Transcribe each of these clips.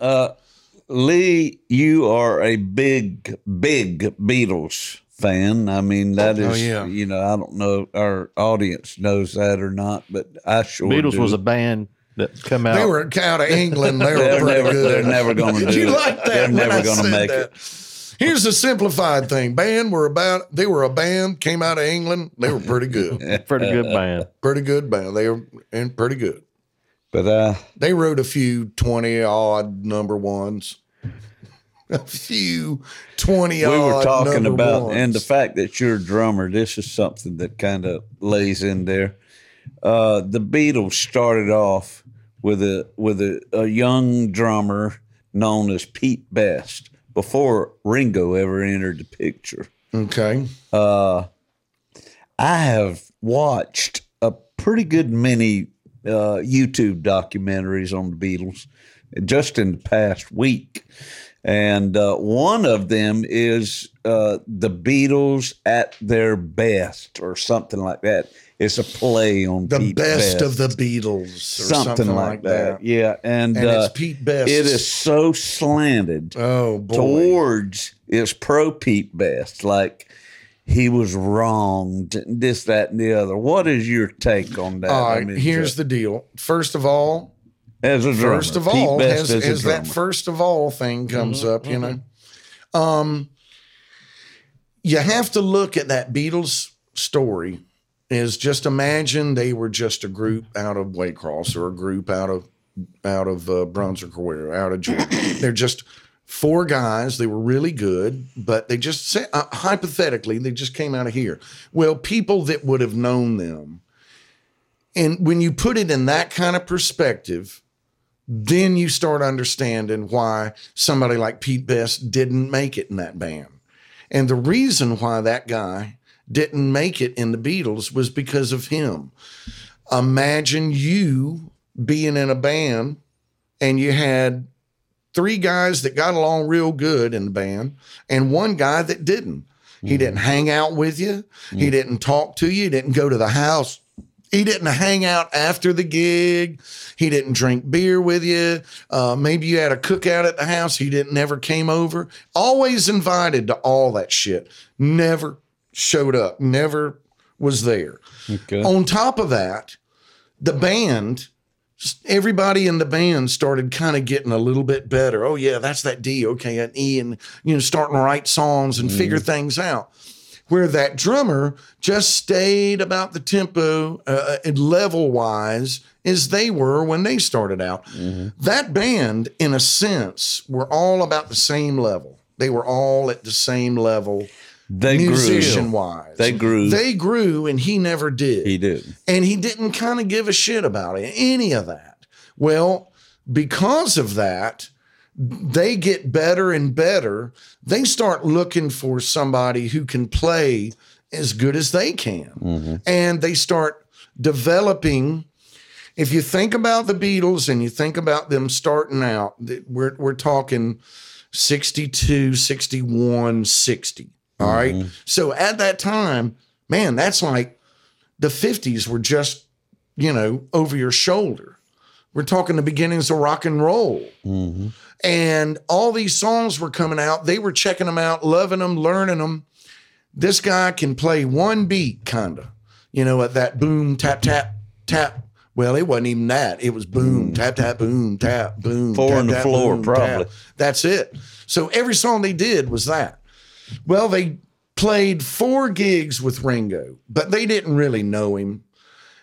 Uh, Lee, you are a big, big Beatles fan. I mean, that is, Oh, yeah. you know, I don't know if our audience knows that or not, but I sure Beatles do. was a band that come out. They were out of England. They were They're pretty never, good. they're never going to do Did you it. like that? They're when never going to said make that? it. Here's the simplified thing. Band were about they were a band, came out of England. They were pretty good. pretty good band. pretty good band. They were and pretty good. But uh, They wrote a few 20 odd number ones. A few 20 odd. we were talking about, ones. and the fact that you're a drummer, this is something that kind of lays in there. Uh, the Beatles started off with a with a, a young drummer known as Pete Best before Ringo ever entered the picture. Okay. Uh, I have watched a pretty good many uh, YouTube documentaries on the Beatles just in the past week. And uh, one of them is uh, The Beatles at Their Best or something like that. It's a play on The Pete best, Best. of the Beatles or something, like, that. Yeah. And, And uh, it's Pete Best. it is so slanted Oh boy. towards is pro Pete Best. Like he was wronged, this, that, and the other. What is your take on that? All I mean, here's just the deal. First of all, as a drummer, first of all, as, as as that first of all thing comes Mm-hmm, up, you know, um, you have to look at that Beatles story. Is just imagine they were just a group out of Waycross or a group out of out of uh, Brunswick or where out of Georgia. They're just four guys. They were really good, but they just say, uh, hypothetically they just came out of here. Well, people that would have known them, and when you put it in that kind of perspective, then you start understanding why somebody like Pete Best didn't make it in that band. And the reason why that guy didn't make it in the Beatles was because of him. Imagine you being in a band and you had three guys that got along real good in the band and one guy that didn't. He didn't hang out with you. He didn't talk to you. He didn't go to the house. He didn't hang out after the gig. He didn't drink beer with you. Uh, maybe you had a cookout at the house. He didn't never came over. Always invited to all that shit. Never showed up. Never was there. Okay. On top of that, the band, everybody in the band started kind of getting a little bit better. Oh yeah, that's that D. Okay, an E, and you know, starting to write songs and figure mm-hmm. things out. Where that drummer just stayed about the tempo uh, uh and level wise as they were when they started out. Mm-hmm. That band, in a sense, were all about the same level. They were all at the same level, They musician grew. wise. They grew. They grew, and he never did he did. and he didn't kind of give a shit about it, any of that. Well, because of that, they get better and better. They start looking for somebody who can play as good as they can. Mm-hmm. And they start developing. If you think about the Beatles and you think about them starting out, we're, we're talking 62, 61, 60. All right. Mm-hmm. So at that time, man, that's like the 50s were just, you know, over your shoulder. We're talking the beginnings of rock and roll. Mm-hmm. And all these songs were coming out. They were checking them out, loving them, learning them. This guy can play one beat, kind of, you know, at that boom, tap, tap, tap. Well, it wasn't even that. It was boom, mm. tap, tap, boom, tap, boom. Four tap, on the tap, floor, boom, probably. tap. That's it. So every song they did was that. Well, they played four gigs with Ringo, but they didn't really know him.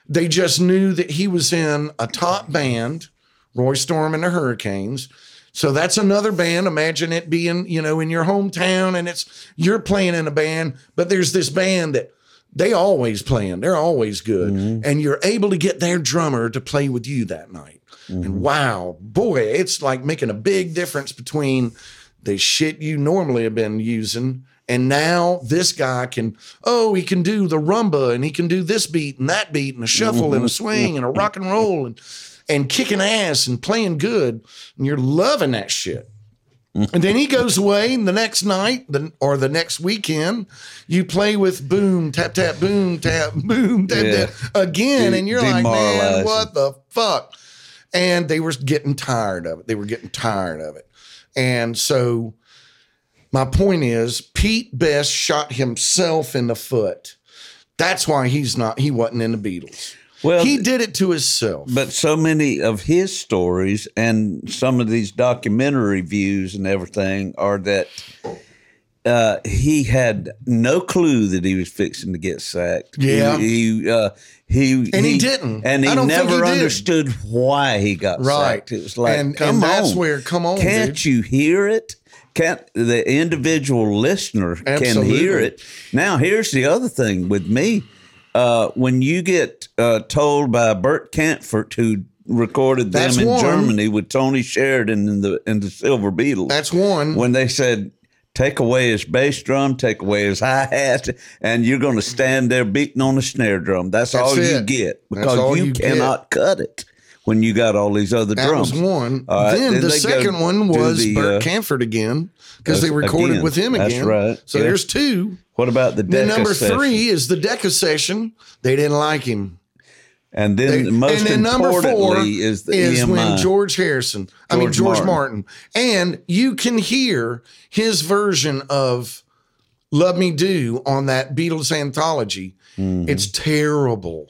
They just knew that he was in a top band, Rory Storm and the Hurricanes. So that's another band. Imagine it being, you know, in your hometown and it's you're playing in a band, but there's this band that they always playing. They're always good. Mm-hmm. And you're able to get their drummer to play with you that night. And mm-hmm. wow, boy, it's like making a big difference between the shit you normally have been using. And now this guy can, oh, he can do the rumba and he can do this beat and that beat and a shuffle and a mm-hmm. swing and a rock and roll and and kicking ass and playing good. And you're loving that shit. And then he goes away, and the next night, the, or the next weekend, you play with boom, tap, tap, boom, tap, boom, tap, Yeah. tap again, De- and you're like, man, what the fuck? and they were getting tired of it. They were getting tired of it. And so my point is Pete Best shot himself in the foot. That's why he's not he wasn't in the Beatles. Well, he did it to himself. but so many of his stories and some of these documentary views and everything are that uh, he had no clue that he was fixing to get sacked. Yeah. he he, uh, he And he didn't. and he I don't think never he understood why he got Right. sacked. It was like, And- come and on, that's where- come on, can't dude. you hear it? Can't the individual listener can hear it? Now, here's the other thing with me. Uh, when you get uh, told by Bert Kaempfert, who recorded them That's in one. Germany with Tony Sheridan and the and the Silver Beatles, That's one. when they said take away his bass drum, take away his hi hat, and you're going to stand there beating on the snare drum. That's, That's all you get because you, you get. cannot cut it when you got all these other that drums. was one. Right, then, then the second one was the, Bert uh, Kaempfert again because they recorded again. with him again. That's right. So Yeah. there's two. What about the Decca number session? three is the Decca session. They didn't like him. And then They- most and then number four is the is EMI. when George Harrison, I mean George George Martin. Martin. and you can hear his version of "Love Me Do" on that Beatles anthology. Mm-hmm. It's terrible.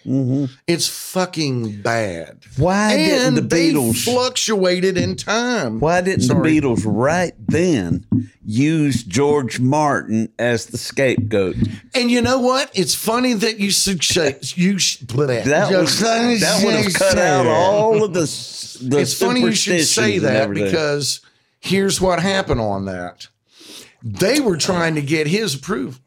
It's fucking bad. Why didn't the Beatles? fluctuated in time. why didn't Sorry. the Beatles right then use George Martin as the scapegoat? And you know what? It's funny that you say you put that. That was that would have cut out all of the. the It's funny you should say that because here's what happened on that. They were trying to get his approval.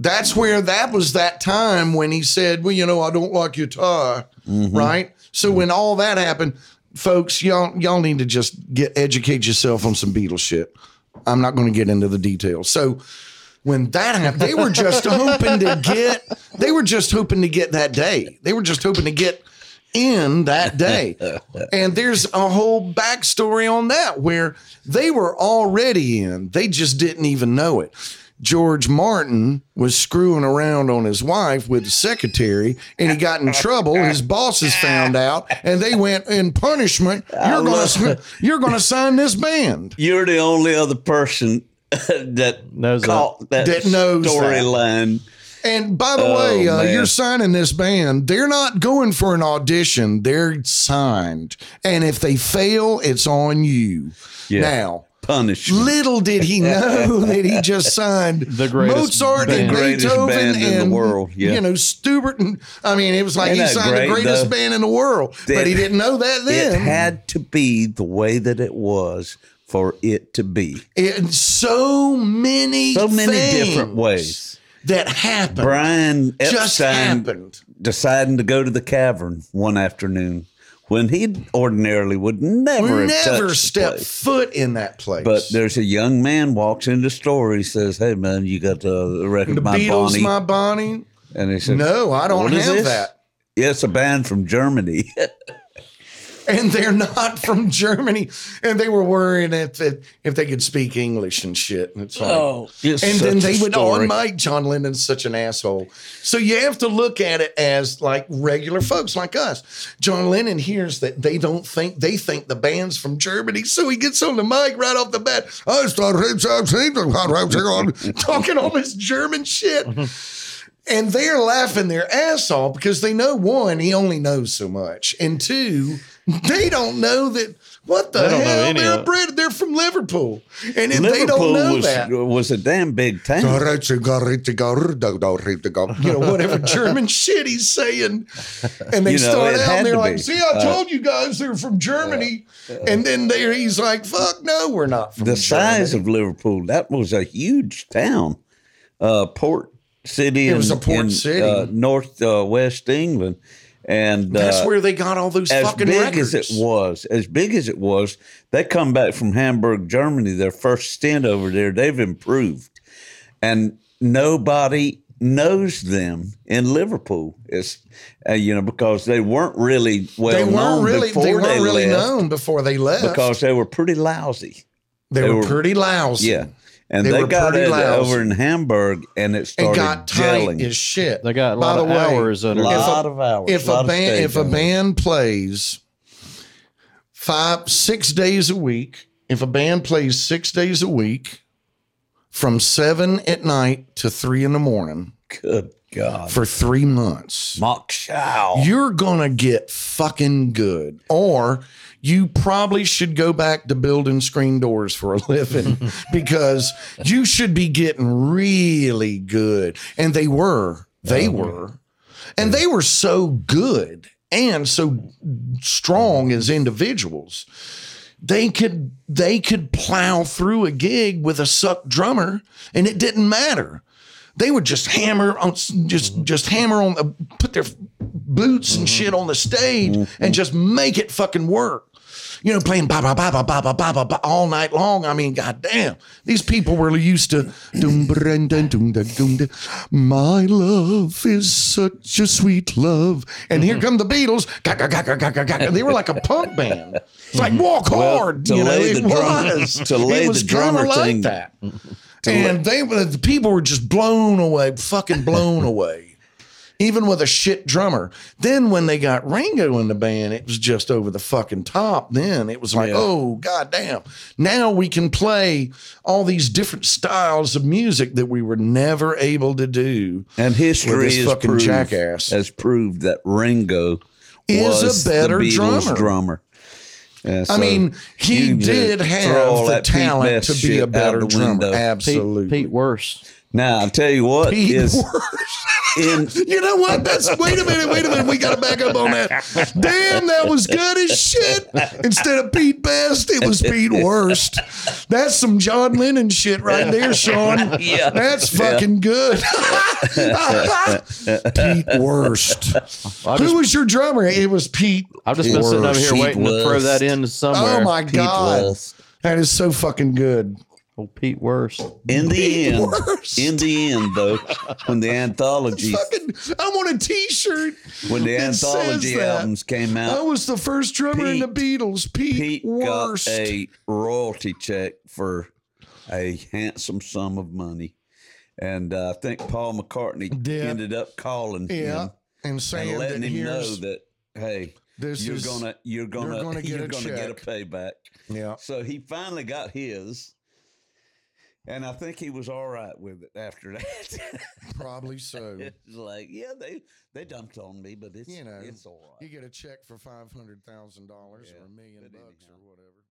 That's where that was that time when he said, Well, you know, I don't like your tie. Mm-hmm. Right? So when all that happened, folks, y'all y'all need to just get educate yourself on some Beatles shit. I'm not going to get into the details. So when that happened, they were just hoping to get they were just hoping to get that day. They were just hoping to get in that day. and there's a whole backstory on that where they were already in. They just didn't even know it. George Martin was screwing around on his wife with the secretary and he got in trouble. His bosses found out and they went in punishment. You're gonna you're gonna sign this band. You're the only other person that Knows that. caught that, That knows storyline. And by the Oh, way, uh, you're signing this band. They're not going for an audition. They're signed. And if they fail, it's on you. Yeah. Now, Punishment. little did he know that he just signed The greatest Mozart and band. Greatest Beethoven band in the world, yeah. you know Schubert and I mean it was like Ain't he signed great, the greatest though? band in the world, but he didn't know that then. It had to be the way that it was for it to be. in so many So many different ways. that happened. Brian just Epstein happened. deciding to go to the cavern one afternoon when he ordinarily would never have Never step foot in that place. But there's a young man walks in the store. He says, "Hey man, you got the record the my Beatles, Bonnie?" my Bonnie. and he said, No, I don't "What is have this?" that. Yeah, it's a band from Germany. And they're not from Germany. And they were worrying if if, if they could speak English and shit. And it's like, Oh, it's and then they would oh, story. on mic. John Lennon's such an asshole. So you have to look at it as like regular folks like us. John Lennon hears that they don't think they think the band's from Germany, so he gets on the mic right off the bat. I started talking all this German shit. And they're laughing their ass off because they know one, he only knows so much, and two, they don't know that what the They hell they're bred, they're from Liverpool, and if Liverpool they don't know was, that, was a damn big town. you know, whatever German shit he's saying. And they You know, start out and they're like, be. see, I Uh, told you guys they're from Germany. And then there he's like, fuck no, we're not from the size of Liverpool, that was a huge town. Uh, port city It in, was a port in, city. Uh, north uh, west England. And That's uh, where they got all those fucking. big records. as it was, as big as it was, they come back from Hamburg, Germany. Their first stint over there, they've improved, and nobody knows them in Liverpool. It's uh, you know because they weren't really well they known weren't really before they weren't they really known before they left because they were pretty lousy. they, they were, were- pretty lousy. Yeah. And They they, got it lousy. over in Hamburg and it It started got tight as shit. They got a By lot the of way, hours a under lot if of hours. if lot a band if a band plays five, six days a week. If a band plays six days a week from seven at night to three in the morning Good God. for three months, Mach Schau. you're gonna get fucking good. Or you probably should go back to building screen doors for a living because you should be getting really good. And they were. They were. And they were so good and so strong as individuals. They could they could plow through a gig with a suck drummer and it didn't matter they would just hammer on just mm-hmm. just hammer on the, put their boots and shit mm-hmm. on the stage mm-hmm. and just make it fucking work. You know playing ba ba ba ba ba ba ba ba ba all night long. I mean goddamn. These people were used to dum dum dum dum dum dum dum. my love is such a sweet love. And here come the beatles. Ga, ga, ga, ga, ga, ga, ga. they were like a punk band. It's like walk Well, hard. to you know lay it the drummer- was. to lay it was the drummer like thing- that and they were the people were just blown away, fucking blown away. Even with a shit drummer. Then when they got Ringo in the band, it was just over the fucking top. Then it was like, Yeah. oh goddamn. Now we can play all these different styles of music that we were never able to do. And history has fucking proved, jackass. has proved that Ringo Is a better drummer. drummer. Yeah, I mean, he did have the talent to be a better the drummer. window. Absolutely. Pete, Pete worse. Now I'll tell you what Pete is Worst. In You know what? That's wait a minute, wait a minute. We got to back up on that. Damn, that was good as shit. Instead of Pete Best, it was Pete Worst. That's some John Lennon shit right there, Sean. Yeah. That's fucking good. Pete Worst. I Who just, was your drummer? It was Pete. I've just been sitting over here Pete waiting to throw that in somewhere. Oh my Pete god, West. that is so fucking good. Oh, Pete worse. In the Pete end, Worst. in the end, though, when the anthology Fucking, I want a T-shirt. when the that says anthology that. albums came out, I out, was the first drummer in the Beatles. Pete, Pete Worst. got a royalty check for a handsome sum of money, and uh, I think Paul McCartney Yeah. ended up calling Yeah, him and saying and letting that him know here's that hey, this you're is gonna you're gonna gonna get you're a gonna get a check. payback. yeah. So he finally got his. And I think he was all right with it after that. Probably so. it's like, yeah, they they dumped on me, but it's You know, it's all right. You get a check for five hundred thousand dollars or a million bucks anyhow. or whatever.